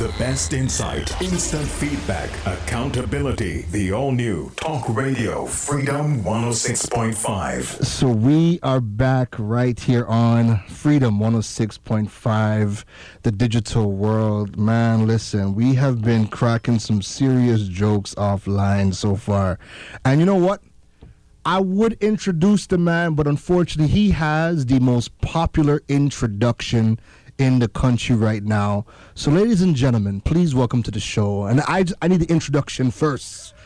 The best insight, instant feedback, accountability. The all new Talk Radio Freedom 106.5. So we are back right here on Freedom 106.5, the digital world. Man, listen, we have been cracking some serious jokes offline so far. And you know what? I would introduce the man, but unfortunately, he has the most popular introduction in the country right now. So, ladies and gentlemen, please welcome to the show. And I, I need the introduction first.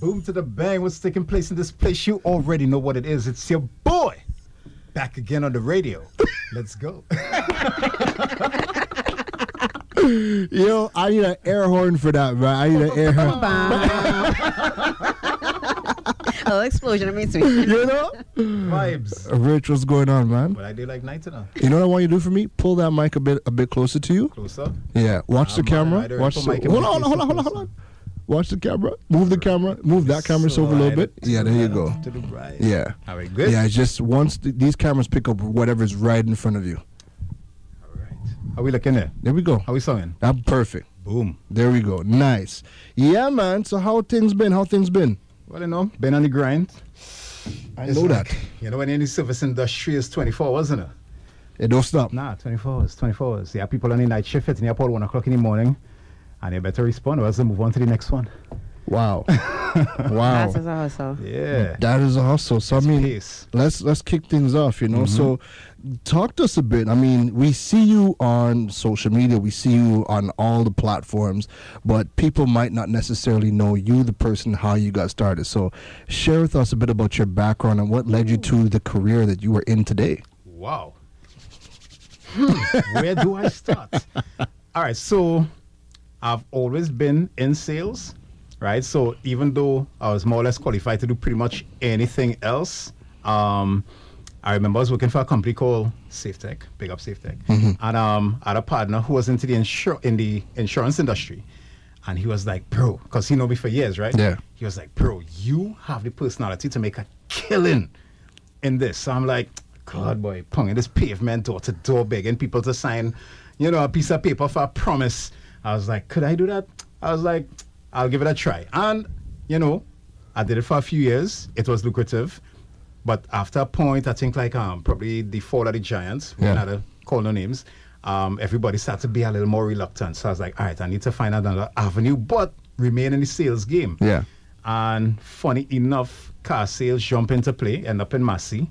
Boom to the bang. What's taking place in this place? You already know what it is. It's your boy back again on the radio. Let's go. Yo, I need an air horn for that, man. I need an air horn. A little oh, explosion, it makes me. you know? Vibes. Rich, what's going on, man? But I do like night now. You know what I want you to do for me? Pull that mic a bit a bit closer to you. Closer. Yeah. Watch the camera. Watch the, mic hold on, hold on, hold on, hold on. Watch the camera. Move the camera. Move that camera so over a little bit. Yeah, there you go. To the right. Yeah. All right, good. Yeah, it's just once th- these cameras pick up whatever's right in front of you. All right. How we looking there? There we go. How we singing? I'm perfect. Boom. There we go. Nice. Yeah, man. So how things been? How things been? Well, you know, been on the grind. I It's know like, that. You know, when in the service industry is 24, wasn't it? It don't stop. Nah, 24 hours, 24 hours. Yeah, people on the night shift at the airport 1 o'clock in the morning, and they better respond or else they move on to the next one. Wow. wow. That's also. Yeah. That is a hustle. So I mean, Pace. let's let's kick things off. You know, so talk to us a bit. I mean, we see you on social media, we see you on all the platforms, but people might not necessarily know you, the person, how you got started. So share with us a bit about your background and what led you to the career that you are in today. Wow. Hmm, Where do I start? All right, so I've always been in sales, right? So even though I was more or less qualified to do pretty much anything else, um, I remember I was working for a company called SafeTech, big up SafeTech, and um, I had a partner who was into the insur- in the insurance industry, and he was like, "Bro," because he know me for years, right? Yeah. He was like, "Bro, you have the personality to make a killing in this. So I'm like, God, boy, pung in this pavement door to door begging people to sign, you know, a piece of paper for a promise. I was like, could I do that? I was like, I'll give it a try. And, you know, I did it for a few years. It was lucrative. But after a point, I think like um probably the fall of the giants, we Yeah. had to call no names. Um, everybody started to be a little more reluctant. So I was like, all right, I need to find another avenue, but remain in the sales game. Yeah. And funny enough, car sales jump into play, end up in Massy.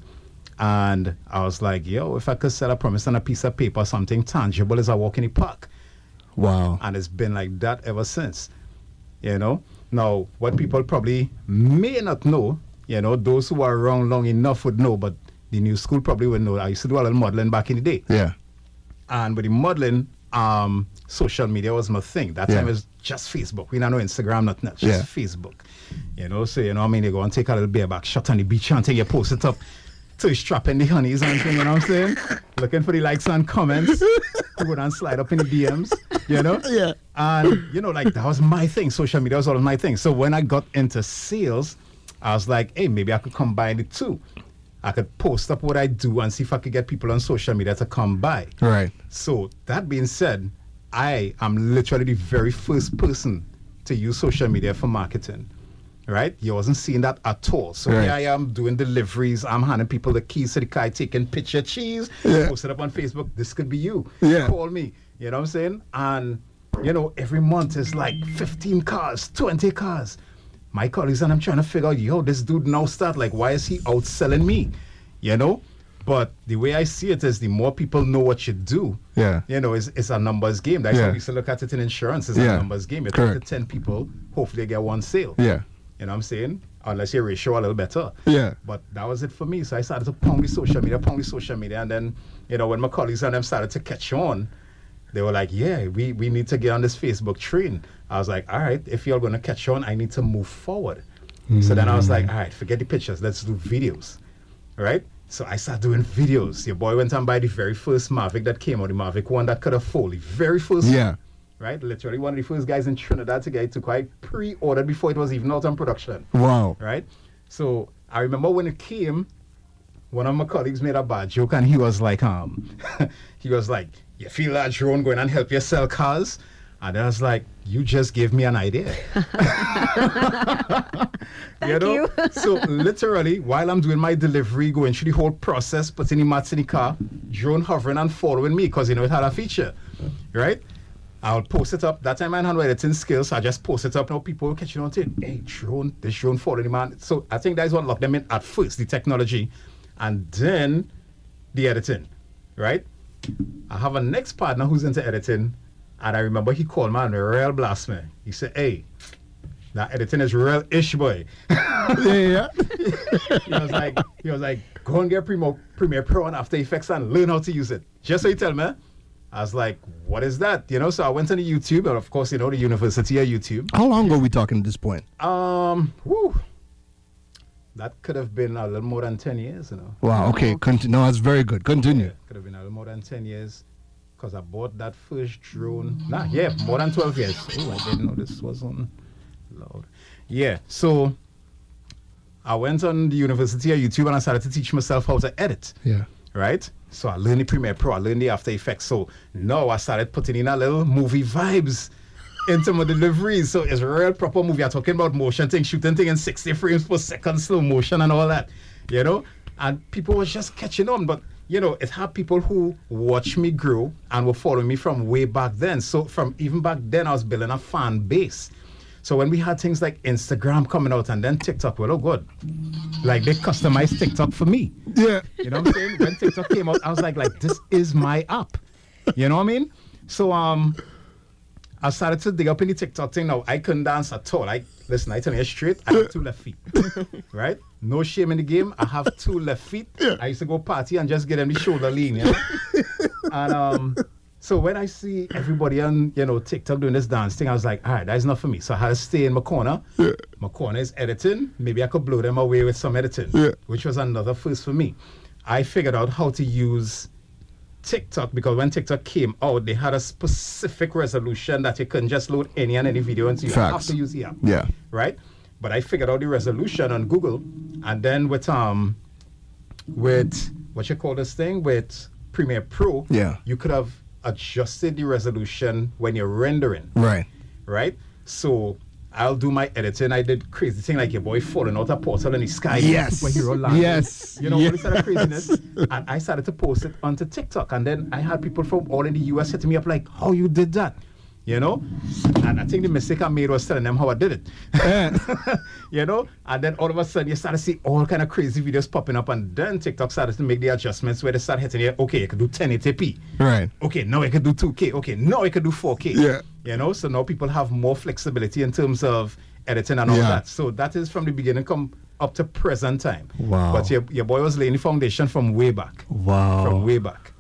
And I was like, yo, if I could sell a promise on a piece of paper, something tangible as I walk in the park. Wow. And it's been like that ever since. You know? Now, what people probably may not know, you know, those who are around long enough would know, but the new school probably would know. I used to do a little modeling back in the day. Yeah. And with the modeling, um, social media was my thing. That Yeah. time it was just Facebook. We don't know Instagram, nothing else. Just Facebook. You know, so you know, I mean, you go and take a little bareback shot on the beach and take you post it up to strapping the honeys and thing, you know what I'm saying? Looking for the likes and comments. you go and slide up in the DMs, you know? Yeah. And you know, like that was my thing. Social media was all of my thing. So when I got into sales, I was like, hey, maybe I could combine the two. I could post up what I do and see if I could get people on social media to come by. Right. So that being said, I am literally the very first person to use social media for marketing. Right? You wasn't seeing that at all. So Right. here I am doing deliveries. I'm handing people the keys to the car, taking picture cheese, Yeah. post it up on Facebook. This could be you. Yeah. Call me. You know what I'm saying? And you know, every month is like 15 cars, 20 cars. My colleagues and I'm trying to figure out, yo, this dude now start like, why is he outselling me? You know? But the way I see it is the more people know what you do, Yeah. you know, it's, it's a numbers game. That's Yeah. how we used to look at it in insurance. It's Yeah. a numbers game. You talk to 10 people, hopefully you get one sale. Yeah. You know what I'm saying? Unless you ratio a little better. Yeah. But that was it for me. So I started to pound the social media, pound the social media. And then, you know, when my colleagues and them started to catch on, they were like, yeah, we, we need to get on this Facebook train. I was like, all right, if you're going to catch on, I need to move forward. So then I was like, mm. all right, forget the pictures. Let's do videos. Right? So I started doing videos. Your boy went and buy the very first Mavic that came out, the Mavic one that could have fold, the very first one Yeah. Right? Literally one of the first guys in Trinidad to get it to quite pre-ordered before it was even out on production, Wow. right? So I remember when it came, one of my colleagues made a bad joke, and he was like, um, he was like, "You feel that drone going and help you sell cars?" And I was like, "You just gave me an idea." Thank you. so literally, while I'm doing my delivery, going through the whole process, putting the mats in the car, drone hovering and following me because you know it had a feature, right? I'll post it up. That time I had editing skills, so I just post it up. Now people will catch catching on to it. Hey, drone, this drone following man. So I think that is what locked them in at first, the technology, and then the editing, right? I have a next partner who's into editing, and I remember he called me and real blast me. He said, "Hey, that editing is real ish, boy." yeah, he was like, he was like, go and get Premiere, Premiere Pro and After Effects and learn how to use it. Just so you tell me. I was like, what is that? You know, so I went on the YouTube, and of course, you know, the University of YouTube. How long are we talking at this point? Um, whew, that could have been a little more than 10 years, you know. Wow. Okay. Conti- no, that's very good. Continue. Yeah, could have been a little more than 10 years because I bought that first drone. Nah, yeah, more than 12 years. Oh, I didn't know this was on loud. Yeah, so I went on the University of YouTube and I started to teach myself how to edit. Yeah. Right? So I learned the Premiere Pro, I learned the After Effects. So now I started putting in a little movie vibes into my deliveries. So it's a real proper movie. I'm talking about motion thing, shooting thing in 60 frames per second, slow motion and all that. You know? And people was just catching on. But you know, it had people who watch me grow and were following me from way back then. So from even back then I was building a fan base. So when we had things like Instagram coming out and then TikTok, well, oh good. Like they customized TikTok for me. Yeah. You know what I'm saying? When TikTok came out, I was like, like, this is my app. You know what I mean? So um I started to dig up in the TikTok thing. Now I couldn't dance at all. I listen, I tell you straight, I have two left feet. right? No shame in the game. I have two left feet. I used to go party and just get them the shoulder lean, you know? and um so when I see everybody on, you know, TikTok doing this dance thing, I was like, all right, that's not for me. So I had to stay in my corner. Yeah. My corner is editing. Maybe I could blow them away with some editing, Yeah. which was another first for me. I figured out how to use TikTok because when TikTok came out, they had a specific resolution that you couldn't just load any and any video into. You have to use the app. Yeah. Right? But I figured out the resolution on Google and then with um with what you call this thing with Premiere Pro, Yeah. you could have adjusted the resolution when you're rendering Right. right? So I'll do my editing. I did crazy thing like your boy falling out a portal in the sky. Yes. Superhero. Yes. You know, Yes. all this sort of craziness. and I started to post it onto TikTok. And then I had people from all in the US hitting me up like, how you did that? You know? And I think the mistake I made was telling them how I did it. Eh. you know? And then all of a sudden you start to see all kind of crazy videos popping up. And then TikTok started to make the adjustments where they start hitting you, okay, I can do 1080p. Right. Okay, now I can do 2K. Okay, now I can do 4K. Yeah. You know, so now people have more flexibility in terms of editing and all Yeah. that. So that is from the beginning come up to present time. Wow. But your, your boy was laying the foundation from way back. Wow. From way back.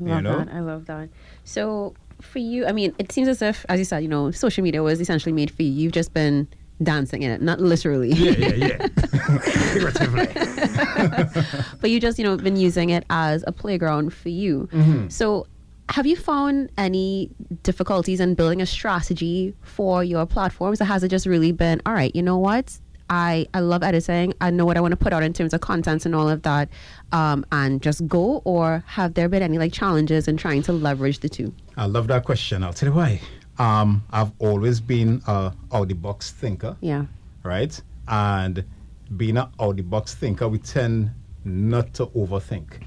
I love you know? that. I love that. So for you, I mean, it seems as if, as you said, you know, social media was essentially made for you. You've just been dancing in it, not literally. Yeah, yeah, yeah. Figuratively. but you just you know been using it as a playground for you Mm-hmm. so have you found any difficulties in building a strategy for your platforms or has it just really been all right you know what I, I love editing. I know what I want to put out in terms of content and all of that, um, and just go. Or have there been any like challenges in trying to leverage the two? I love that question. I'll tell you why. Um, I've always been a out the box thinker. Yeah, right? And being an out the box thinker, we tend not to overthink,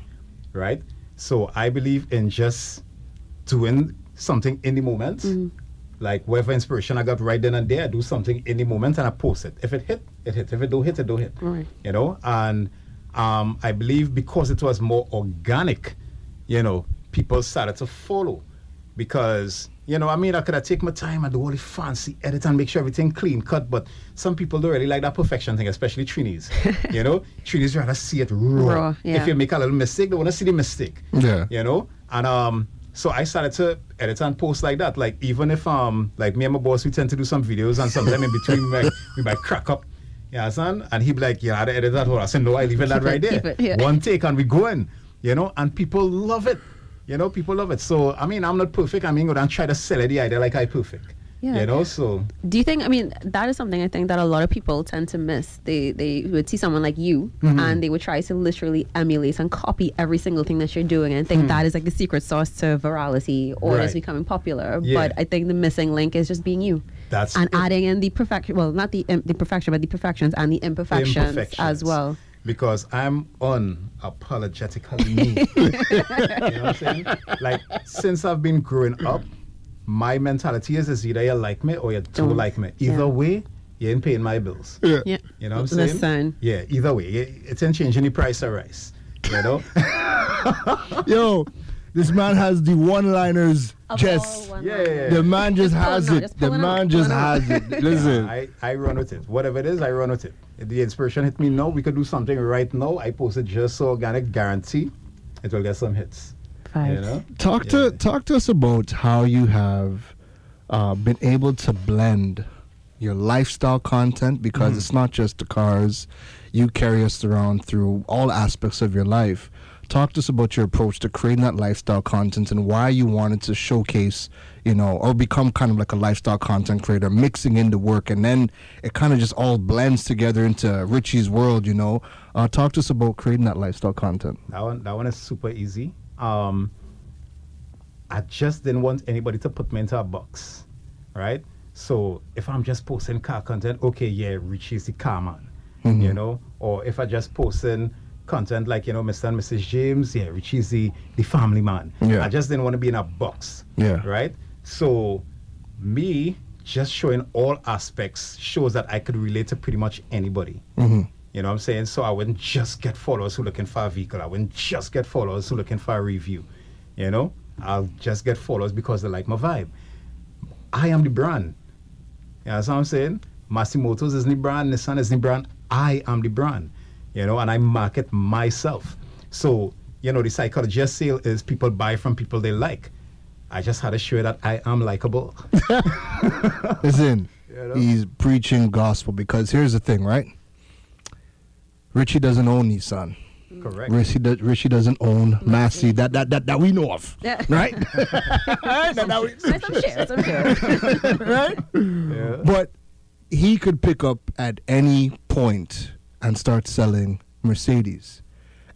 right? So I believe in just doing something in the moment. Like whatever inspiration I got right then and there, I do something in the moment and I post it. If it hit, it hit. If it don't hit, it don't hit. Right. You know, and um, I believe because it was more organic, you know, people started to follow because you know, I mean, I could have take my time and do all the fancy edit and make sure everything clean cut, but some people don't really like that perfection thing, especially Trinis. you know, Trinis rather see it raw. Raw, yeah. If you make a little mistake, they want to see the mistake. Yeah. You know, and um, so I started to edit and post like that. Like even if um, like me and my boss, we tend to do some videos, and sometimes in between we might, we might crack up. Yeah, son, and he'd be like, "Yeah, I edit that whole." I said, "No, I leave it that right there. It, yeah. One take, and we going." You know, and people love it. You know, people love it. So I mean, I'm not perfect. I mean, go down try to sell it the idea like I perfect. Yeah. You know, so Do you think? I mean, that is something I think that a lot of people tend to miss. They they would see someone like you, Mm-hmm. and they would try to literally emulate and copy every single thing that you're doing, and think that is like the secret sauce to virality or. Right. just becoming popular. Yeah. But I think the missing link is just being you. That's and it. adding in the perfection. Well, not the im- the perfection, but the perfections and the imperfections, as imperfections. well. Because I'm unapologetically me. you know what I'm saying? Like since I've been growing up, my mentality is is either you like me or you don't, Don't. like me. Either Yeah. way, you ain't paying my bills. Yeah. Yeah. You know what I'm saying? Listen. Yeah, either way. It, it ain't changing the price of rice. You know? Yo, this man has the one-liners. Of Just one Yeah, yeah, yeah. the man just Just has it. just The pull out, man just out. has it. Listen. I, I run with it. Whatever it is, I run with it. If the inspiration hit me now, we could do something right now. I posted just so organic, guarantee it will get some hits. You know? Talk to talk to us about how you have uh, been able to blend your lifestyle content because Mm-hmm. it's not just the cars. You carry us around through all aspects of your life. Talk to us about your approach to creating that lifestyle content and why you wanted to showcase, you know, or become kind of like a lifestyle content creator, mixing into work, and then it kind of just all blends together into Richie's world. You know, uh, talk to us about creating that lifestyle content. That one, that one is super easy. Um, I just didn't want anybody to put me into a box, right? So if I'm just posting car content, okay, yeah, Richie's the car man, you know. Or if I just posting content like you know Mr. and Mrs. James, yeah, Richie's the the family man. Yeah. I just didn't want to be in a box, Yeah. right? So me just showing all aspects shows that I could relate to pretty much anybody. Mhm. You know what I'm saying? So I wouldn't just get followers who looking for a vehicle. I wouldn't just get followers who looking for a review. You know? I'll just get followers because they like my vibe. I am the brand. You know what I'm saying? Massy Motors is the brand, Nissan is the brand. I am the brand. You know, and I market myself. So, you know, the psychology of sale is people buy from people they like. I just had to show that I am likable. Listen, You know? he's preaching gospel because here's the thing, right? Richie doesn't own Nissan. Correct. Richie, do, Richie doesn't own Massy that, that that that we know of, Yeah. right? That- that we- Some shares, some shares. right? Yeah. But he could pick up at any point and start selling Mercedes,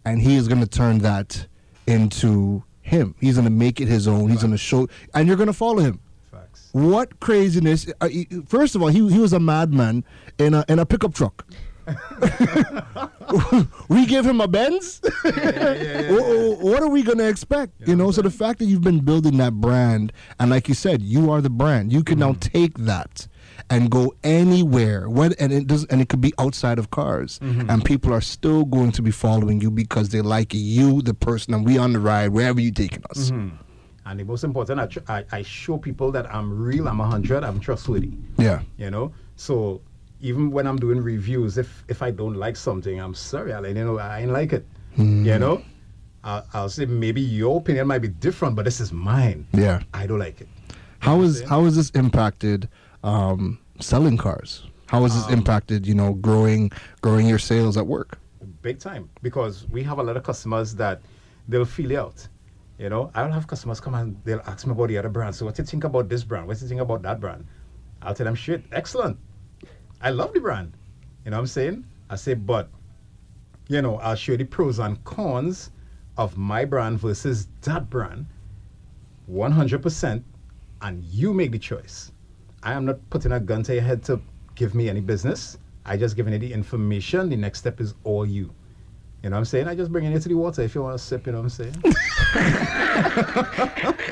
and he is going to turn that into him. He's going to make it his own. He's going to show, and you're going to follow him. Facts. What craziness! Uh, first of all, he he was a madman in a in a pickup truck. we give him a Benz. Wha- what are we gonna expect? You know. So the fact that you've been building that brand, and like you said, you are the brand. You can now mm-hmm. take that and go anywhere. When and it does, and it could be outside of cars, mm-hmm. and people are still going to be following you because they like you, the person, and we on the ride wherever you taking us. Mm-hmm. And the most important, I, tr- I, I show people that I'm real, I'm 100, I'm trustworthy. Yeah. You know? So even when I'm doing reviews, if if I don't like something, I'm sorry, let you know I ain't like it. You know? I'll, I'll say maybe your opinion might be different, but this is mine. Yeah. I don't like it. How is how has this impacted um, selling cars? How has this Um, impacted you know growing growing your sales at work? Big time. Because we have a lot of customers that they'll feel you out. You know, I'll have customers come and they'll ask me about the other brand. So what do you think about this brand? What do you think about that brand? I'll tell them shit, excellent. I love the brand. You know what I'm saying? I say, but you know, I'll show the pros and cons of my brand versus that brand 100% and you make the choice. I am not putting a gun to your head to give me any business. I just giving you the information. The next step is all you. You know what I'm saying? I just bring it into the water if you want to sip, you know what I'm saying?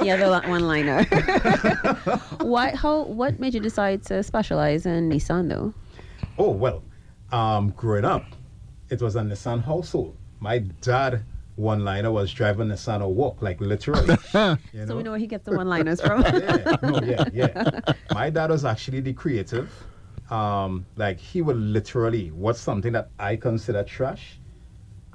yeah, the one liner. what? How? What made you decide to specialize in Nissan though? oh, well, um, growing up, it was a Nissan household. My dad, one liner, was driving Nissan a walk, like literally. you So know? we know where he gets the one liners from. yeah, no, yeah, yeah. My dad was actually the creative. Um, like he would literally watch something that I consider trash,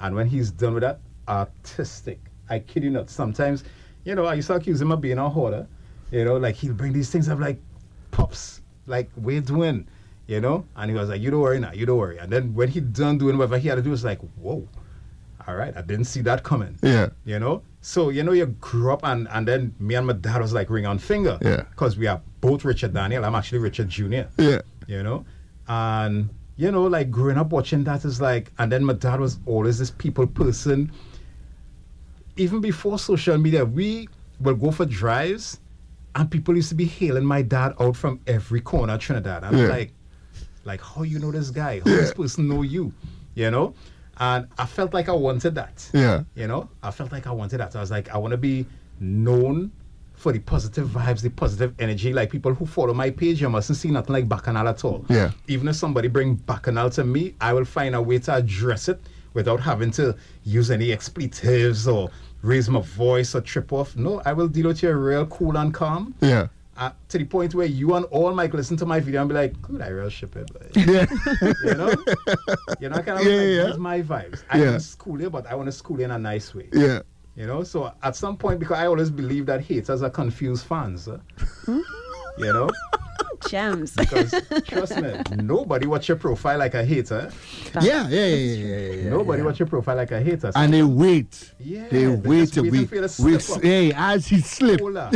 and when he's done with that, artistic. I kid you not. Sometimes, you know, I used to accuse him of being a hoarder. You know, like he'll bring these things up like, pops, like we're doing, you know, and he was like, "You don't worry now, you don't worry." And then when he done doing whatever he had to do, it's like, whoa. all right, I didn't see that coming. Yeah. You know? So, you know, you grew up and, and then me and my dad was like ring on finger. Yeah. Because we are both Richard Daniel. I'm actually Richard Jr. Yeah. You know? And, you know, like growing up watching that is like, and then my dad was always this people person. Even before social media, we will go for drives and people used to be hailing my dad out from every corner of Trinidad. I'm Yeah. like, like, how you know this guy? How this person know you? You know? And I felt like I wanted that. Yeah. You know, I felt like I wanted that. I was like, I want to be known for the positive vibes, the positive energy. Like people who follow my page, you mustn't see nothing like bacchanal at all. Yeah. Even if somebody bring bacchanal to me, I will find a way to address it without having to use any expletives or raise my voice or trip off. No, I will deal with you real cool and calm. Yeah. Uh, to the point where you and all might listen to my video and be like, "Good, I real ship it." boy." Yeah. you know, you know, kind of Yeah, like, yeah. my vibes. I Yeah. want to school you, but I want to school you in a nice way. yeah. You know, so at some point, because I always believe that haters are confused fans. uh, you know, Gems. because trust me, nobody watch your profile like a hater. Yeah. Yeah. Yeah. Yeah. yeah, yeah, nobody yeah. watch your profile like a hater. So And they wait. Yeah, They they wait just till waiting we, for to we hey, as he slip. hold up,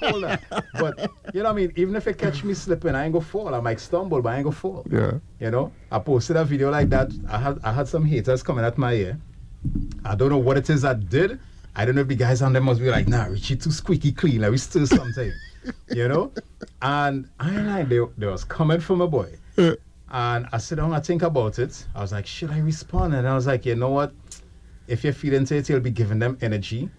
hold up. But you know what I mean? Even if you catch me slipping, I ain't gonna fall. I might stumble, but I ain't gonna fall. Yeah. You know, I posted a video like that. I had I had some haters coming at my ear. I don't know what it is I did. I don't know if the guys on them must be like, nah, Richie too squeaky clean. Like we still something. you know? And I like they, they was coming from a boy. And I sit down, I think about it. I was like, should I respond? And I was like, you know what? If you're feeling it, you'll be giving them energy.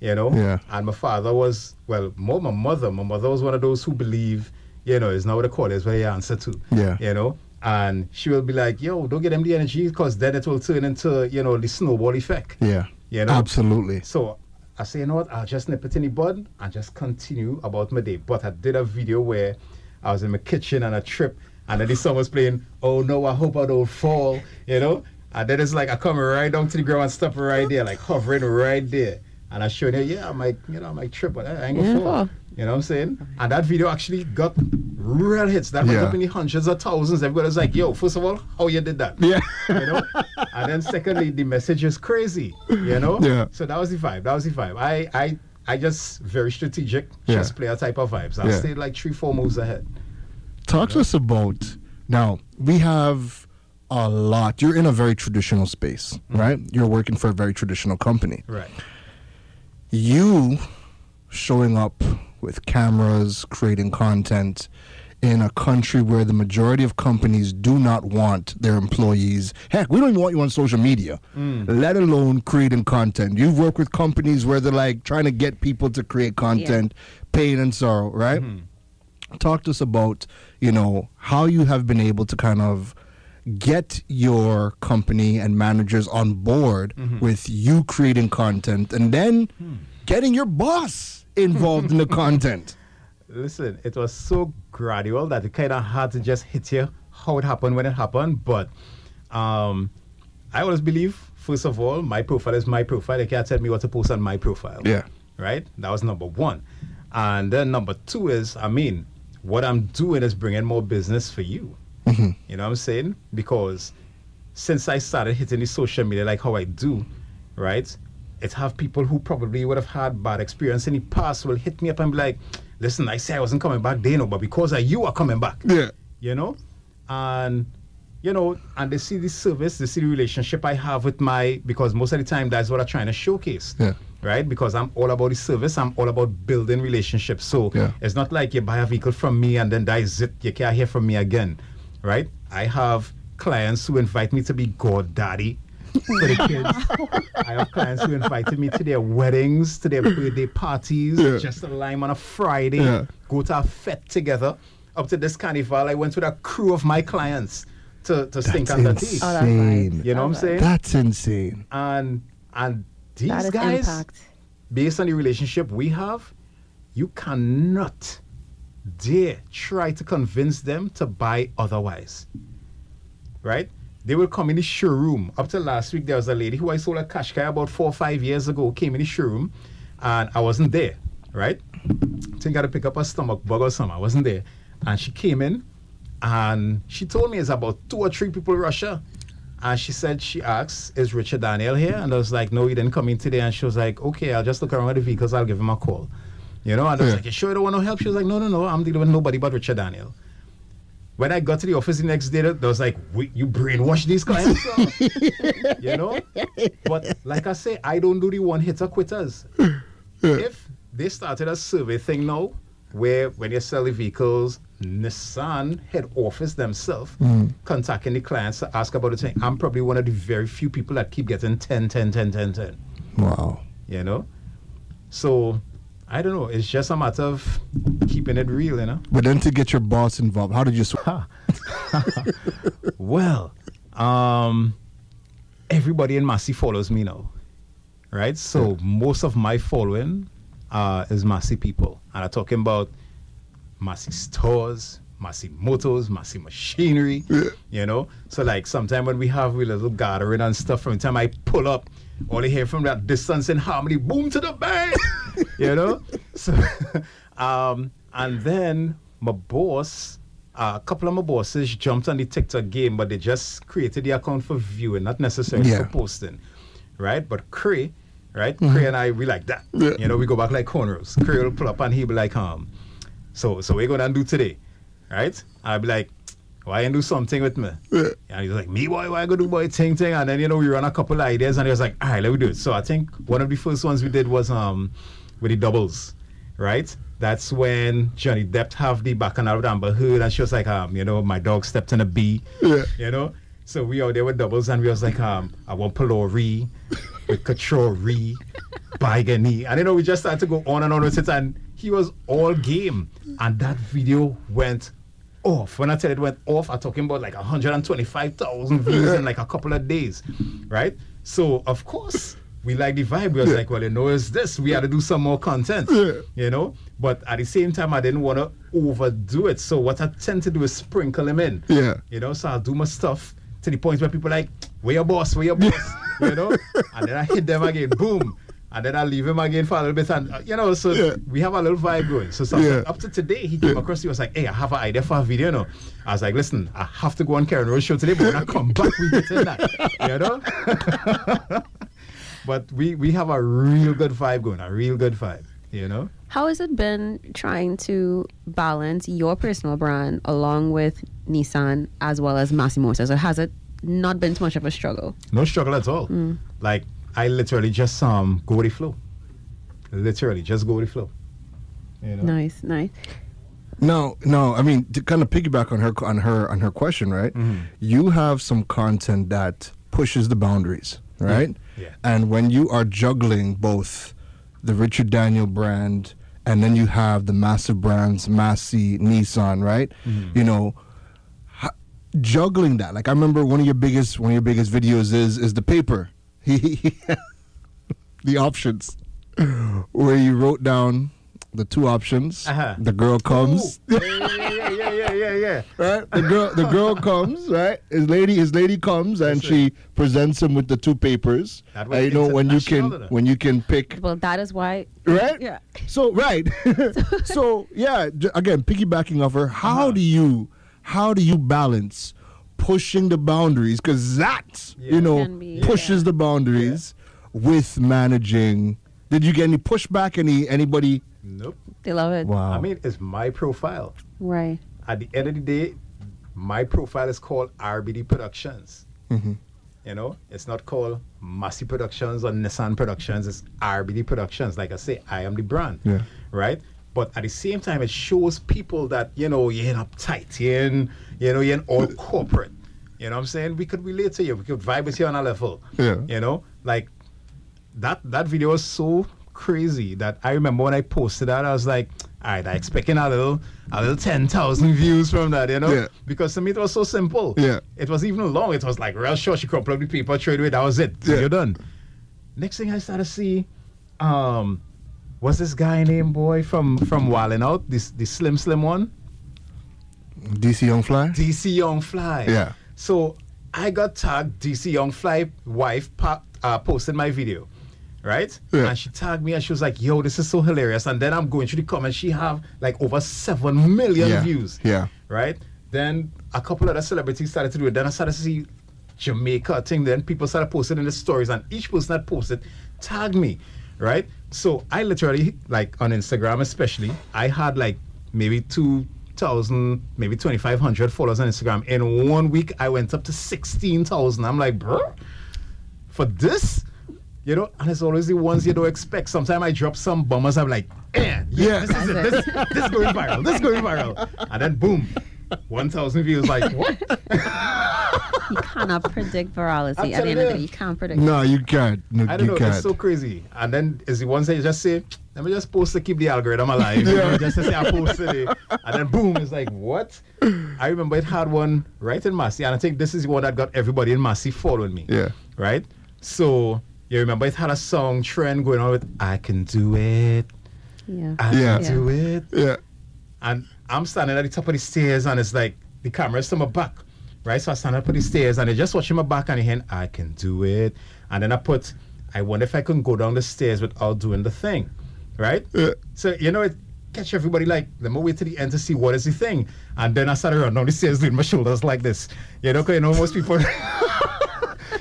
You know? Yeah. And my father was, well, more my mother. My mother was one of those who believe, you know, it's not what they call it, it's what you answer to. Yeah. You know? And she will be like, yo, don't get them the energy because then it will turn into, you know, the snowball effect. Yeah. You know? Absolutely. So I say, you know what? I'll just nip it in the bud and just continue about my day. But I did a video where I was in my kitchen and I trip and then the song was playing. Oh no, I hope I don't fall. You know. And then it's like I come right down to the ground and stop right there, like hovering right there. And I showed her, yeah, I might, you know, I might trip, but I ain't gonna Yeah, fall. Fall. You know what I'm saying? And that video actually got real hits. That went Yeah. up in the hundreds of thousands. Everybody was like, yo, first of all, how you did that? Yeah. you know. And then secondly, the message is crazy, you know. Yeah. So that was the vibe. That was the vibe. I I I just very strategic, Yeah. just player type of vibes. I Yeah. stayed like three four moves ahead. Talk to us about now. We have a lot. You're in a very traditional space, mm-hmm. right? You're working for a very traditional company. Right. You showing up with cameras, creating content in a country where the majority of companies do not want their employees. Heck, we don't even want you on social media, mm. let alone creating content. You've worked with companies where they're like trying to get people to create content, pain and sorrow, right? Mm-hmm. talk to us about you know how you have been able to kind of get your company and managers on board mm-hmm. with you creating content and then hmm. getting your boss involved in the content Listen, it was so gradual that it kind of hard to just hit you how it happened when it happened. But um, I always believe, first of all, my profile is my profile. They can't tell me what to post on my profile. Yeah. Right? That was number one. And then number two is, I mean, what I'm doing is bringing more business for you. You know what I'm saying? Because since I started hitting the social media like how I do, right? It have people who probably would have had bad experience in the past will hit me up and be like, listen, I say I wasn't coming back then, but because of you are coming back. Yeah. You know? And you know, and they see the service, they see the relationship I have with my because most of the time that's what I'm trying to showcase. Yeah. Right? Because I'm all about the service, I'm all about building relationships. So Yeah. it's not like you buy a vehicle from me and then that is it. You can't hear from me again. Right? I have clients who invite me to be god daddy for the kids. I have clients who invited me to their weddings, to their birthday parties, Yeah. just a lime on a Friday, Yeah. go to a fete together. Up to this carnival, I went with a crew of my clients to, to stink That's on the teeth. Oh, that's insane. You know what I'm saying? that's insane And and these That is guys, impact. based on the relationship we have, you cannot dare try to convince them to buy otherwise. Right? They will come in the showroom. Up to last week, there was a lady who I sold a Qashqai about four or five years ago, came in the showroom, and I wasn't there. Right? think I had to pick up a stomach bug or something. I wasn't there. And she came in and she told me it's about two or three people in Russia. And she said, she asked, is Richard Daniel here? And I was like, no, he didn't come in today. And she was like, okay, I'll just look around the vehicles. I'll give him a call. You know, and I was Yeah. like, you sure you don't want no help? She was like, no, no, no, I'm dealing with nobody but Richard Daniel. When I got to the office the next day, there was like, you brainwash these clients? you know? But like I say, I don't do the one hitter quitters. If they started a survey thing now, where when you sell the vehicles, Nissan head office themselves hmm. contacting the clients to ask about the thing. I'm probably one of the very few people that keep getting 10, 10, 10, 10, 10 Wow. you know so i don't know. It's just a matter of keeping it real you know? But then to get your boss involved, how did you? Sw- well um everybody in massy follows me now right? So most of my following uh is massy people. And i'm talking about massy stores massy motors massy machinery you know? So like sometime when we have a little gathering and stuff from the time i pull up all you hear from that distance in harmony boom to the bang you know so um and then my boss uh, a couple of my bosses jumped on the TikTok game, but they just created the account for viewing, not necessarily Yeah. for posting, right? But Cray, right? Cray and I, we like that. You know, we go back like cornrows. Cray will pull up and he'll be like, um, so so we're gonna do today, right? I'll be like, why you do something with me? And he's like, me boy, why go do boy ting ting? And then you know we run a couple of ideas, and he was like, all right, let me do it. So I think one of the first ones we did was um with the doubles, right? That's when Johnny Depp have the bacchanal with Amber Heard, and she was like, um, you know, my dog stepped in a bee, Yeah. you know. So we out there with doubles, and we was like, um, I want Pelori, with Kachori, Baigani, and you know we just started to go on and on with it, and he was all game, and that video went off. When I tell it went off, I'm talking about like 125,000 views in like a couple of days, right? So of course we like the vibe. We was like, well, you know, it's this. We had to do some more content, you know. But at the same time, I didn't want to overdo it. So what I tend to do is sprinkle him in, Yeah. you know. So I'll do my stuff to the point where people like, where your boss? Where your boss? you know. And then I hit them again, boom. And then I leave him again for a little bit, and uh, you know, so Yeah. we have a little vibe going. So Yeah. up to today, he came across. He was like, "Hey, I have an idea for a video." No, I was like, "Listen, I have to go on Karen Rose show today, but when I come back, we get in that." You know. but we we have a real good vibe going, a real good vibe. You know. How has it been trying to balance your personal brand along with Nissan as well as Massy So has it not been too much of a struggle? No struggle at all. Like I literally just um go with the flow. Literally, just go with the flow. You know. Nice, nice. No, no. I mean, to kind of piggyback on her on her on her question, right? You have some content that pushes the boundaries, right? Yeah. And when you are juggling both the Richard Daniel brand and then you have the massive brands, Massy, Nissan, right? You know, juggling that. Like I remember one of your biggest one of your biggest videos is is the paper. the options where you wrote down the two options. Uh-huh. The girl comes. Ooh. yeah, yeah, yeah, yeah, yeah, yeah. right? The girl, the girl comes, right? His lady, his lady comes, and That's she presents him with the two papers. That was And you know when you can, international, when you can pick, Well, that is why. right? Yeah. So right, so yeah. Again, piggybacking off her, how Uh-huh. do you, how do you balance pushing the boundaries? Because that, Yeah. you know, be, pushes yeah. the boundaries with managing. Did you get any pushback? Any anybody? Nope. They love it. Wow. I mean, it's my profile. Right. At the end of the day, my profile is called RBD Productions. Mm-hmm. You know, it's not called Massy Productions or Nissan Productions. It's RBD Productions. Like I say, I am the brand. Yeah. Right. But at the same time, it shows people that you know you're in uptight, you're in, you know, you're in all corporate. You know what I'm saying? We could relate to you. We could vibe with you on a level. Yeah. You know, like that that video was so crazy that I remember when I posted that, I was like, I expecting a little a little ten thousand views from that, you know? Yeah. Because to me it was so simple. Yeah. It was even long. It was like real short. She crumpled up the paper, trade away, that was it. Yeah. You're done. Next thing I started to see, um, what's this guy named boy from from Wildin' Out? This the slim slim one? DC Young Fly. DC Young Fly. Yeah. So I got tagged DC Young Fly wife pa- uh, posted my video, right? Yeah. And she tagged me and she was like, "Yo, this is so hilarious." And then I'm going through the comments. She have like over seven million Yeah. views. Yeah. Right. Then a couple other celebrities started to do it. Then I started to see Jamaica thing. Then people started posting in the stories, and each person that posted tagged me, right? So I literally, like on Instagram especially, I had like maybe two thousand, maybe twenty five hundred followers on Instagram. In one week, I went up to sixteen thousand. I'm like, bro, for this. You know, and it's always the ones you don't expect. Sometimes I drop some bombers. I'm like, eh, yeah, Yeah. this is it. This, this going viral. This is going viral. And then boom, 1,000 views. Like, what? You cannot predict virality I'm at the end of the telling day. you. You can't predict. No, you can't. No, I don't you know. can't. It's so crazy. And then is the ones that you just say, let me just post to keep the algorithm alive. You know, just to say I posted it. And then boom, it's like, what? I remember it had one right in Massy. And I think this is the one that got everybody in Massy following me. Yeah. Right? So you remember it had a song trend going on with I can do it. Yeah. I Yeah. can do it. yeah. And I'm standing at the top of the stairs, and it's like the camera's to my back, right? So I stand up at the stairs, and they're just watching my back, and I hear, I can do it. And then I put, I wonder if I can go down the stairs without doing the thing, right? Yeah. So, you know, it catch everybody like, let me wait to the end to see what is the thing. And then I started running down the stairs doing my shoulders like this. You know, because you know, most people,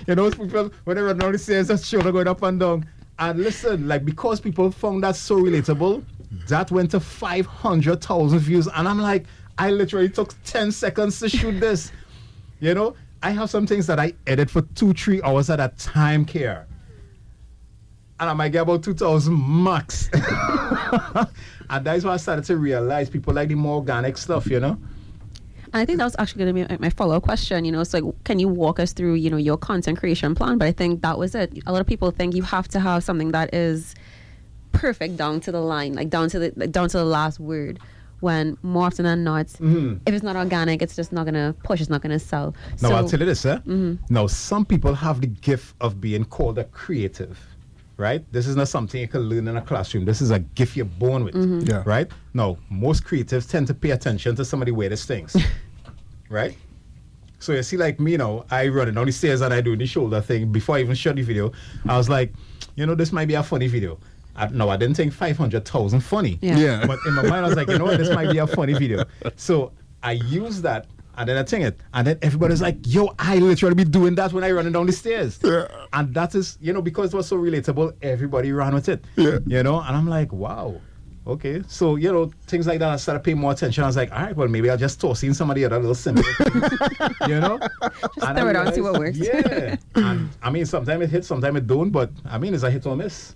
you know, people, when they run down the stairs, that's shoulder going up and down. And listen, like, because people found that so relatable, that went to 500,000 views. And I'm like, I literally took 10 seconds to shoot this. You know, I have some things that I edit for two, three hours at a time, care. And I might get about 2,000 max. and that's why I started to realize people like the more organic stuff, you know? And I think that was actually going to be my- my follow up question. You know, it's like, can you walk us through, you know, your content creation plan? But I think that was it. A lot of people think you have to have something that is perfect down to the line, like down to the like down to the last word. When more often than not, Mm-hmm. if it's not organic, it's just not gonna push. It's not gonna sell. Now, so, I'll tell you this, eh? Now, some people have the gift of being called a creative, right? This is not something you can learn in a classroom. This is a gift you're born with, Yeah. right? Now, most creatives tend to pay attention to some of the weirdest things, right? So you see, like me, you know, I run down the stairs and I do the shoulder thing before I even shot the video. I was like, you know, this might be a funny video. I, no, I didn't think 500,000 funny. Yeah. Yeah. But in my mind, I was like, you know what, this might be a funny video. So I used that and then I think it. And then everybody's like, yo, I literally be doing that when I running down the stairs. Yeah. And that is, you know, because it was so relatable, everybody ran with it. Yeah. You know, and I'm like, wow. Okay. So, you know, things like that, I started paying more attention. I was like, all right, well, maybe I'll just toss in some of the other little simple things, you know? Just throw it on, see what works. Yeah. and I mean, sometimes it hits, sometimes it don't, but I mean, it's a hit or miss.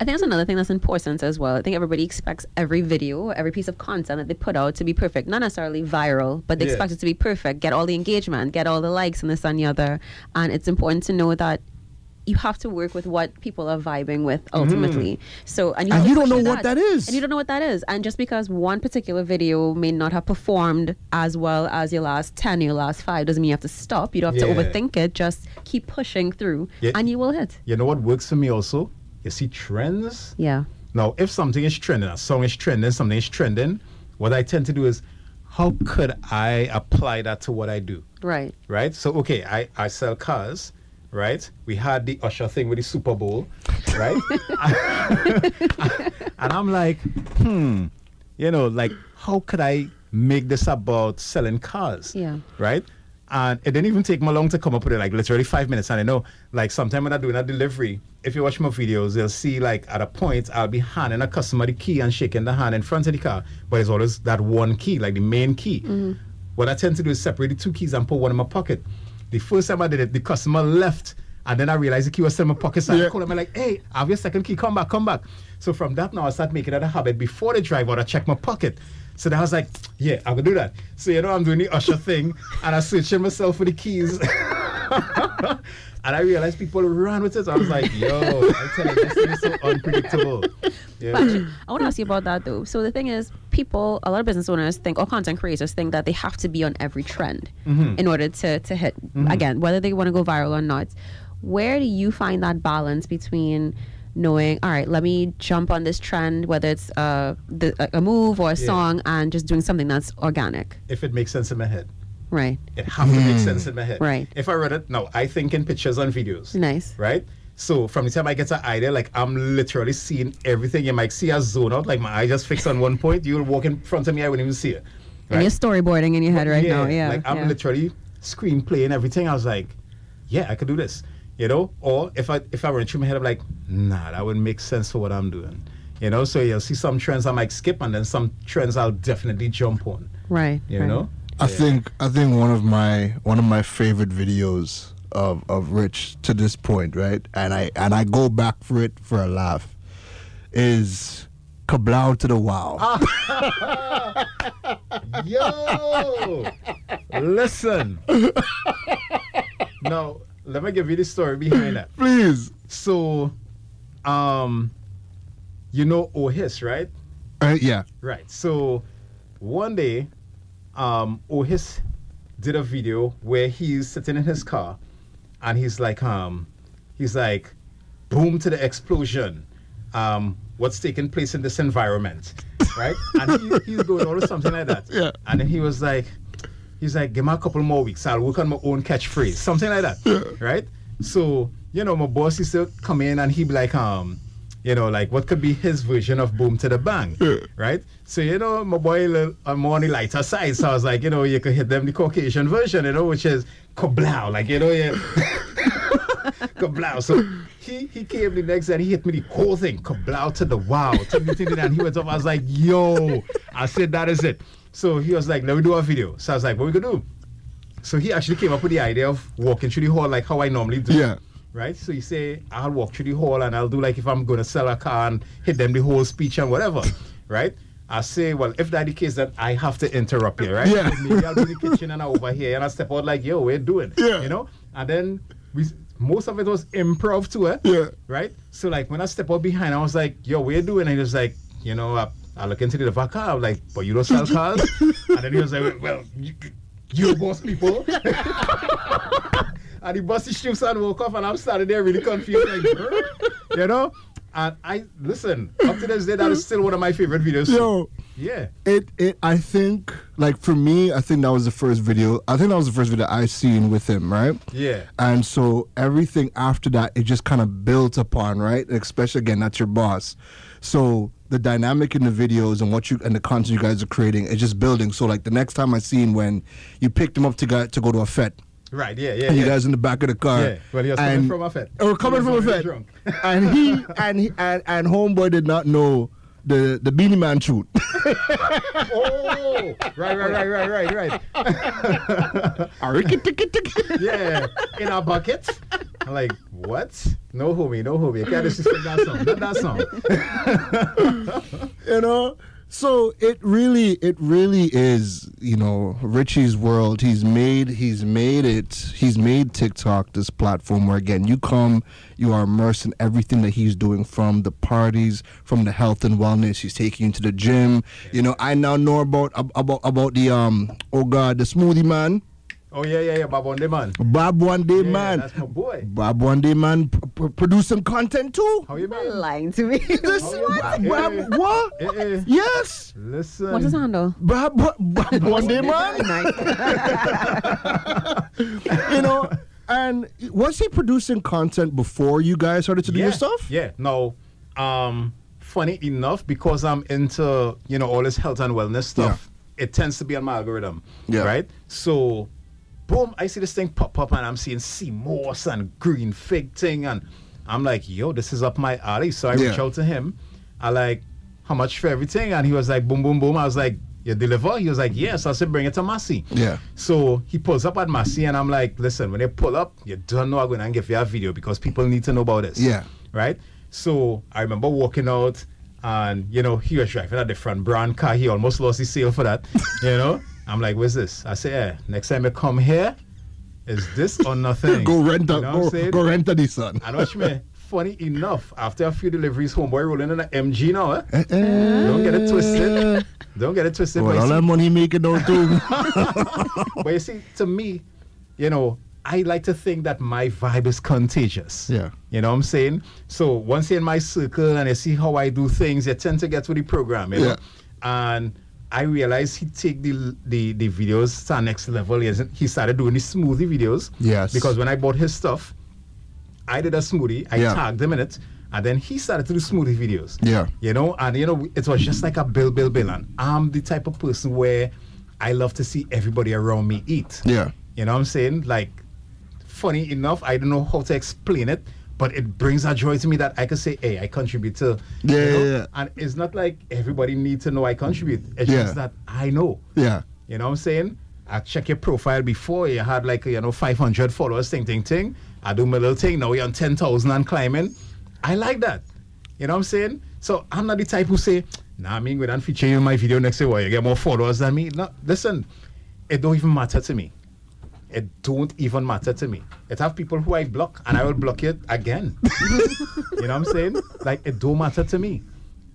I think that's another thing that's important as well. I think everybody expects every video, every piece of content that they put out to be perfect. Not necessarily viral, but they Yeah. expect it to be perfect, get all the engagement, get all the likes and this and the other. And it's important to know that you have to work with what people are vibing with mm. ultimately. So and you, And you don't know with what that is. And you don't know what that is. And just because one particular video may not have performed as well as your last 10 your last 5 doesn't mean you have to stop. You don't have Yeah. to overthink it. Just keep pushing through Yeah. and you will hit. You know what works for me also? You see trends. Yeah. Now, if something is trending, a song is trending, something is trending, what I tend to do is, how could I apply that to what I do? Right. Right? So, okay, I, I sell cars, right? We had the Usher thing with the Super Bowl, right? and I'm like, hmm, you know, like, how could I make this about selling cars? Yeah. Right? And it didn't even take me long to come up with it, like literally five minutes. And I know, like, sometime when I'm doing a delivery, if you watch my videos, you'll see, like, at a point, I'll be handing a customer the key and shaking the hand in front of the car. But it's always that one key, like the main key. What I tend to do is separate the two keys and put one in my pocket. The first time I did it, the customer left. And then I realized the key was still in my pocket. So Yeah. I called him, and I'm like, hey, I have your second key. Come back, come back. So from that now, I start making it a habit. Before the drive out, I check my pocket. So then I was like, yeah, I will do that. So, you know, I'm doing the Usher thing and I searching myself for the keys. and I realized people ran with it. I was like, yo, I tell you, this thing is so unpredictable. Yeah. Actually, mm. I want to ask you about that though. So the thing is, people, a lot of business owners think, or content creators think that they have to be on every trend mm-hmm. in order to to hit. Mm-hmm. Again, whether they want to go viral or not. Where do you find that balance between knowing, all right, let me jump on this trend, whether it's uh, the, a- a move or a Yeah. song, and just doing something that's organic, if it makes sense in my head. right? It have to make mm. sense in my head. Right. If I read it, no, I think in pictures and videos. Nice. Right? So from the time I get an idea, like I'm literally seeing everything. You might see a zone out, like my eye just fixed on one point. You'll walk in front of me, I wouldn't even see it. And you're storyboarding in your head right now. Yeah. Like I'm yeah. literally screenplaying everything. I was like, yeah, I could do this. You know, or if I if I were to trim my head, I'm like, nah, that wouldn't make sense for what I'm doing. You know, so you'll see some trends I might skip, and then some trends I'll definitely jump on. Right. You right. know, I think I think one of my one of my favorite videos of, of Rich to this point, right? And I and I go back for it for a laugh. Is Kablow to the wow. Yo, listen. now, let me give you the story behind that. Please. So, um, you know Ohis, right? Uh, yeah. Right. So, one day, um, Ohis did a video where he's sitting in his car, and he's like, um, he's like, boom to the explosion. Um, what's taking place in this environment, right? and he, he's going on with something like that. Yeah. And then he was like, he's like, give me a couple more weeks. I'll work on my own catchphrase, something like that, right? So you know, my boss used to come in and he'd be like, um, you know, like what could be his version of boom to the bang, right? So you know, my boy, uh, I'm on the lighter side, so I was like, you know, you could hit them the Caucasian version, you know, which is kablow, like you know, yeah. kablow. So he he came the next day and he hit me the whole thing, kablow to the wow. To me, and he went off. I was like, yo, I said that is it. So he was like, let me do a video. So I was like, what we gonna do? So he actually came up with the idea of walking through the hall like how I normally do. Yeah. Right? So you say, I'll walk through the hall and I'll do like if I'm gonna sell a car and hit them the whole speech and whatever. right? I say, well, if that the case, then I have to interrupt you, right? Yeah. Maybe I'll be in the kitchen and I over here and I step out like, yo, we're doing. Yeah. You know? And then we most of it was improv too, eh? Yeah. Right? So like when I step out behind, I was like, yo, we're doing. And he was like, you know, I, I look into the back car, I'm like, but you don't sell cars? and then he was like, well, you, you boss people. and he bust his shoes and woke up and I'm standing there really confused, like, you know? And I listen, up to this day, that is still one of my favorite videos. Yo. Yeah. It it I think like for me, I think that was the first video. I think that was the first video I seen with him, right? Yeah. And so everything after that, it just kind of built upon, right? Especially again, that's your boss. So the dynamic in the videos and what you and the content you guys are creating is just building. So like the next time I seen when you picked him up to go to go to a fete, Right, yeah, yeah. and yeah. you guys in the back of the car. Yeah, well, he was coming from a fete. Or oh, coming from a fete. drunk. and he and he and, and homeboy did not know the the Beenie Man shoot. oh, right, right, right, right, right, right. yeah, in our bucket. I'm like, what? No homie, no homie. You can't disrespect that song. Not that song. you know so it really it really is you know richie's world. He's made he's made it he's made tiktok this platform where again you come you are immersed in everything that he's doing from the parties from the health and wellness. He's taking you to the gym. You know i now know about about about the um oh god the smoothie man Oh yeah, yeah, yeah. Bob on the man. bob one day Yeah, man that's my boy. bob one day man p- p- producing content too How you been? Lying to me. Listen, What? Bob, Eh, what? eh, eh. Yes. Listen. What's his handle? Bob, Bob, Bob one day man. you know, and was he producing content before you guys started to do your stuff? Yeah. No. Um, funny enough, because I'm into you know all this health and wellness stuff, it tends to be on my algorithm. Yeah. Right. So, boom, I see this thing pop up, and I'm seeing sea moss and green fig thing, and I'm like, yo, this is up my alley. So I reach out to him. I like, how much for everything? And he was like, boom, boom, boom. I was like, you deliver? He was like, yes. I said, bring it to Massy. Yeah. So he pulls up at Massy, and I'm like, listen, when they pull up, you don't know I'm going to give you a video because people need to know about this. Yeah. Right? So I remember walking out, and, you know, he was driving a different brand car. He almost lost his sale for that. you know? I'm like, what's this? I say, yeah, next time you come here, is this or nothing? Go rent a You know go, go rent a Nissan. And watch me. Funny enough, after a few deliveries, homeboy rolling in an MG now. Eh? Don't get it twisted. Don't get it twisted. Well, all that money making out too. but you see, to me, you know, I like to think that my vibe is contagious. Yeah. You know what I'm saying? So once you're in my circle and you see how I do things, you tend to get to the program, you know? Yeah. And I realized he take the the, the videos to the next level. He, he started doing the smoothie videos. Yes. Because when I bought his stuff, I did a smoothie, I Yeah. tagged him in it, and then he started to do smoothie videos. Yeah. You know, and you know, it was just like a bill, bill, bill. And I'm the type of person where I love to see everybody around me eat. Yeah. You know what I'm saying? Like funny enough. I don't know how to explain it, but it brings a joy to me that I can say, "Hey, I contribute to." Yeah, you know? yeah, yeah. And it's not like everybody needs to know I contribute. It's Yeah. just that I know. Yeah. You know what I'm saying? I check your profile before you had like you know 500 followers, ting ting ting. I do my little thing. Now you're on 10,000 and climbing. I like that. You know what I'm saying? So I'm not the type who say, "Nah, me go and feature you in my video next year. Well, you get more followers than me." No, listen, it don't even matter to me. It don't even matter to me. It have people who I block and I will block it again. you know what I'm saying? Like it don't matter to me.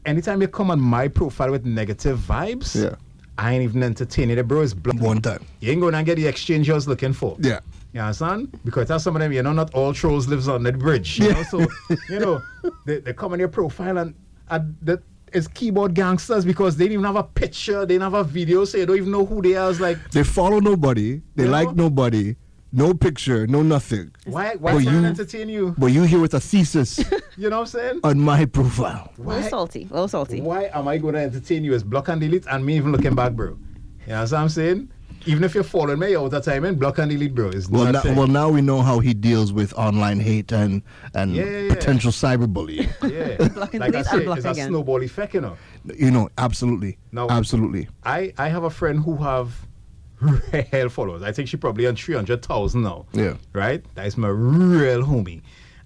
Anytime you come on my profile with negative vibes, Yeah. I ain't even entertaining it, The bro. It's block. One time. You ain't going to get the exchange you was looking for. Yeah. You understand? Because that's some of them, you know, not all trolls lives on that bridge. You know, so you know, they, they come on your profile and, and that is keyboard gangsters because they didn't even have a picture, they didn't have a video, so you don't even know who they are. It's like, They follow nobody. They You know? like nobody. No picture. No nothing. why why But can't you- I entertain you? But you here with a thesis You know what I'm saying? on my profile. A little salty. A little salty. why am I going to entertain you as block and delete and me even looking back, bro? You know what I'm saying? Even if you're following me all the time, and block and delete, bro, is Well, not now, well, now we know how he deals with online hate and and Yeah, yeah, yeah. potential cyberbullying. yeah. Block and like I delete say, and block it's a snowball effect, you know. you know, absolutely, Now, absolutely. I, I have a friend who have real followers. I think she probably on 300,000 now. Yeah. Right? That is my real homie.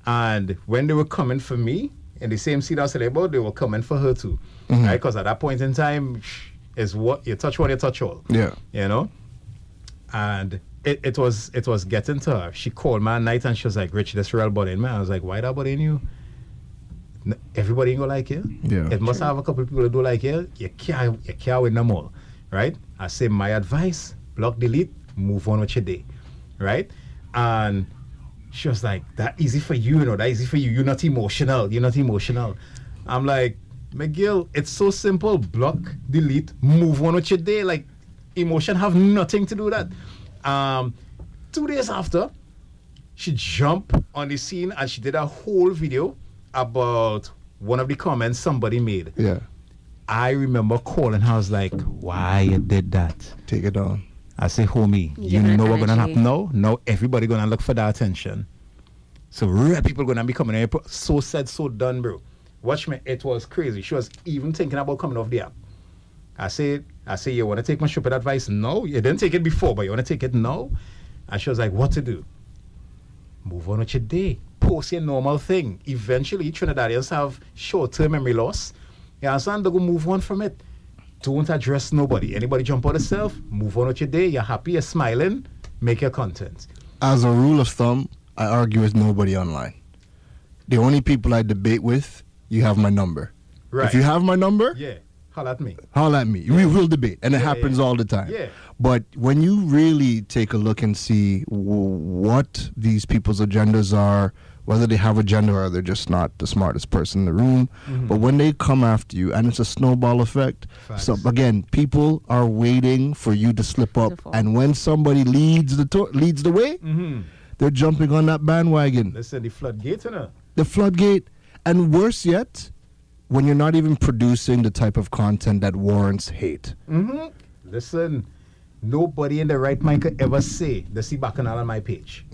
And when they were coming for me, in the same seat I was about, they were coming for her too. Mm-hmm. Right? Because at that point in time, is what you touch one, you touch all. Yeah. You know? And it, it was it was getting to her. She called me at night and she was like, Rich, this real body man. I was like, why that body in you? Everybody ain't gonna like you. Yeah. It must have a couple of people that do like you. You can't you can't win them all. Right? I say my advice, block delete, move on with your day. Right? And she was like, That easy for you, you know, that easy for you. You're not emotional. You're not emotional. I'm like, McGill, it's so simple. Block, delete, move on with your day. Like emotion have nothing to do with that. Um two days after, she jumped on the scene and she did a whole video about one of the comments somebody made. Yeah, I remember calling her. I was like, "Why you did that?" take it on. I say, "Homie, You you giving it know what's gonna energy. happen now? Now everybody gonna look for that attention. So real people gonna be coming in. So said, so done, bro. Watch me. It was crazy. She was even thinking about coming off the app. I said, I say, you want to take my stupid advice? No, you didn't take it before, but you want to take it now? And she was like, what to do? Move on with your day. Post your normal thing. Eventually, Trinidadians have short-term memory loss. You understand? They go move on from it. Don't address nobody. Anybody jump on yourself, move on with your day. You're happy, you're smiling, make your content. As a rule of thumb, I argue with nobody online. The only people I debate with, you have my number. Right. If you have my number, Yeah, holla at me. holler at me. We will debate, and it Yeah, happens yeah. all the time. Yeah. But when you really take a look and see w- what these people's agendas are, whether they have a agenda or they're just not the smartest person in the room, but when they come after you, and it's a snowball effect. So again, people are waiting for you to slip up, fall. and when somebody leads the to- leads the way, Mm-hmm. they're jumping on that bandwagon Listen, the floodgate, you know. the floodgate. And worse yet, when you're not even producing the type of content that warrants hate. Mm-hmm. Listen, nobody in the right mind could ever say the see bacchanal on my page.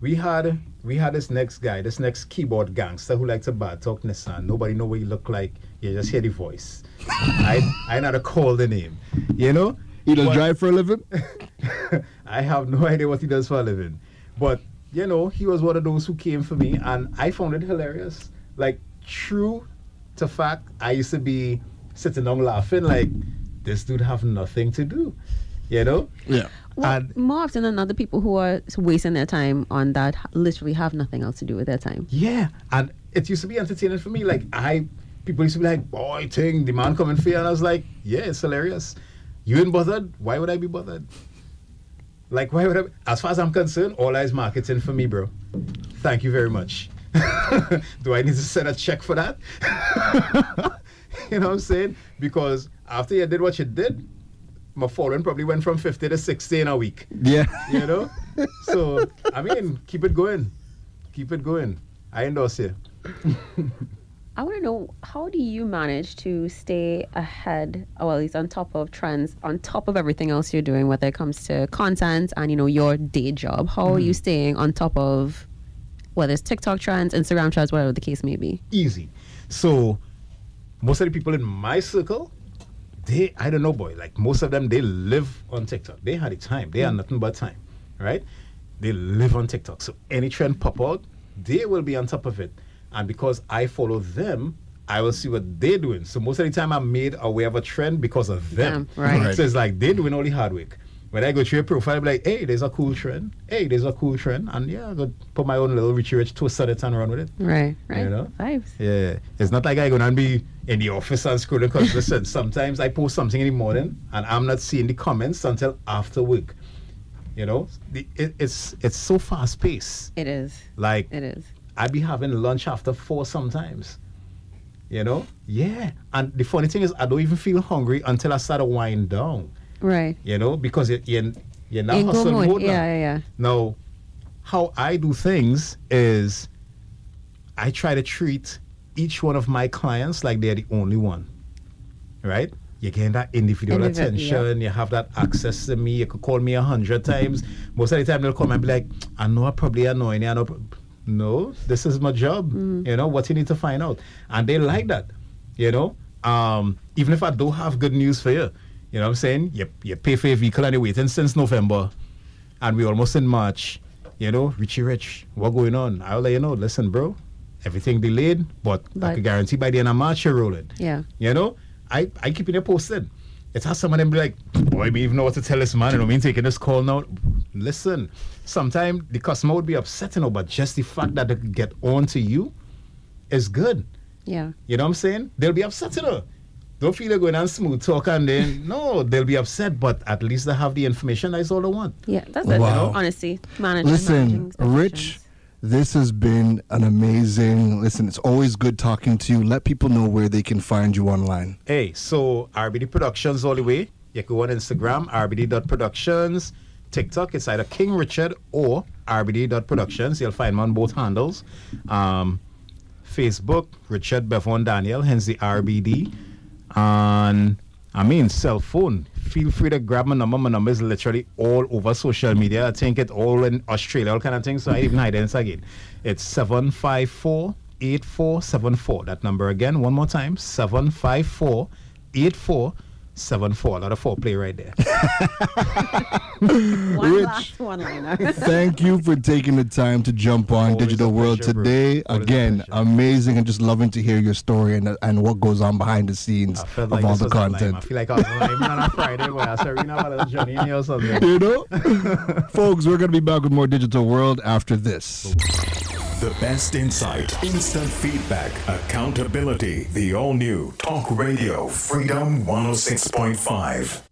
We had we had this next guy, this next keyboard gangster who likes to bad talk Nissan. Nobody know what he look like. You just hear the voice. I I not to call the name. You know? He don't But- drive for a living? I have no idea what he does for a living. But, you know, he was one of those who came for me, and I found it hilarious. Like, true to fact, I used to be sitting down laughing, like, this dude have nothing to do, you know? Yeah. Well, And- more often than other people who are wasting their time on that literally have nothing else to do with their time. Yeah, and it used to be entertaining for me. Like, I, people used to be like, boy, thing, the man coming for you. And I was like, yeah, it's hilarious. You ain't bothered? Why would I be bothered? Like, why would I? Be? As far as I'm concerned, all that is marketing for me, bro. Thank you very much. Do I need to send a check for that? you know what I'm saying? Because after you did what you did, my following probably went from 50 to 60 in a week. Yeah. You know? so, I mean, keep it going. Keep it going. I endorse you. I want to know how do you manage to stay ahead, or at least on top of trends, on top of everything else you're doing, whether it comes to content and you know your day job. How are you hmm. staying on top of whether it's TikTok trends, Instagram trends, whatever the case may be? easy. So most of the people in my circle, they I don't know, boy. Like most of them, they live on TikTok. They had the time. They are mm. nothing but time, right? They live on TikTok. So any trend pop out, they will be on top of it. And because I follow them, I will see what they're doing. So most of the time, I'm made aware of a trend because of them. Them, right. Right. So it's like they're doing all the hard work. When I go to your profile, I'll be like, hey, there's a cool trend. Hey, there's a cool trend. And yeah, I go put my own little Richie Rich twist on it and run with it. Right, right. You know? Vibes. Yeah, it's not like I gonna be in the office and scrolling. Because listen, sometimes I post something in the morning and I'm not seeing the comments until after work. You know, the, it, it's it's so fast paced. It is. Like It is. I be having lunch after four sometimes. You know, yeah. And the funny thing is, I don't even feel hungry until I start to wind down. Right. You know, because you're you're not In hustle mode. mode now. Yeah, yeah, yeah. Now, how I do things is I try to treat each one of my clients like they're the only one. Right? You're getting that individual Indivi- attention. You have that access to me. You could call me a hundred times. Most of the time, they'll call me and be like, I know I'm probably annoying you. I know. prob-" No, this is my job. You know, what you need to find out. And they like that. You know, um, even if I don't have good news for you, you know what I'm saying? You, you pay for your vehicle and you're waiting since November and we are almost in March. You know, Richie Rich, what going on? I'll let you know. Listen, bro, everything delayed, but, I can guarantee by the end of March you're rolling. Yeah. You know, I I keep it posted. It's how some of them be like, boy, I don't even know what to tell this man. You know, me taking this call now. Listen, sometimes the customer would be upset, you know, but just the fact that they could get on to you is good. Yeah. You know what I'm saying? They'll be upset, you know. Don't feel they're going on smooth talk and then no, they'll be upset, but at least they have the information. That's all they want. Yeah. That's it. Wow. Honestly, managing. Listen, managing Rich, this has been an amazing. Listen, it's always good talking to you. Let people know where they can find you online. Hey, so RBD Productions all the way. You can go on Instagram, rbd.productions. TikTok, it's either King Richard or rbd.productions. You'll find me on both handles. Um, Facebook, Richard Bevon Daniel, hence the RBD. And I mean, cell phone. Feel free to grab my number. My number is literally all over social media. I think it all in Australia, all kind of things. So I even hide it again. It's 754 8474. That number again, one more time 754 8474. A lot of foreplay right there. One Rich. last one liner. Thank you for taking the time to jump on Always Digital World pleasure, today. Again, amazing and just loving to hear your story and and what goes on behind the scenes of like all the was a lime. I content. feel like oh, I was on a Friday when I said, Serena, about a little Johnny in here or something. You know, folks, we're gonna be back with more Digital World after this. The best insight, instant feedback, accountability. The all new Talk Radio Freedom 106.5.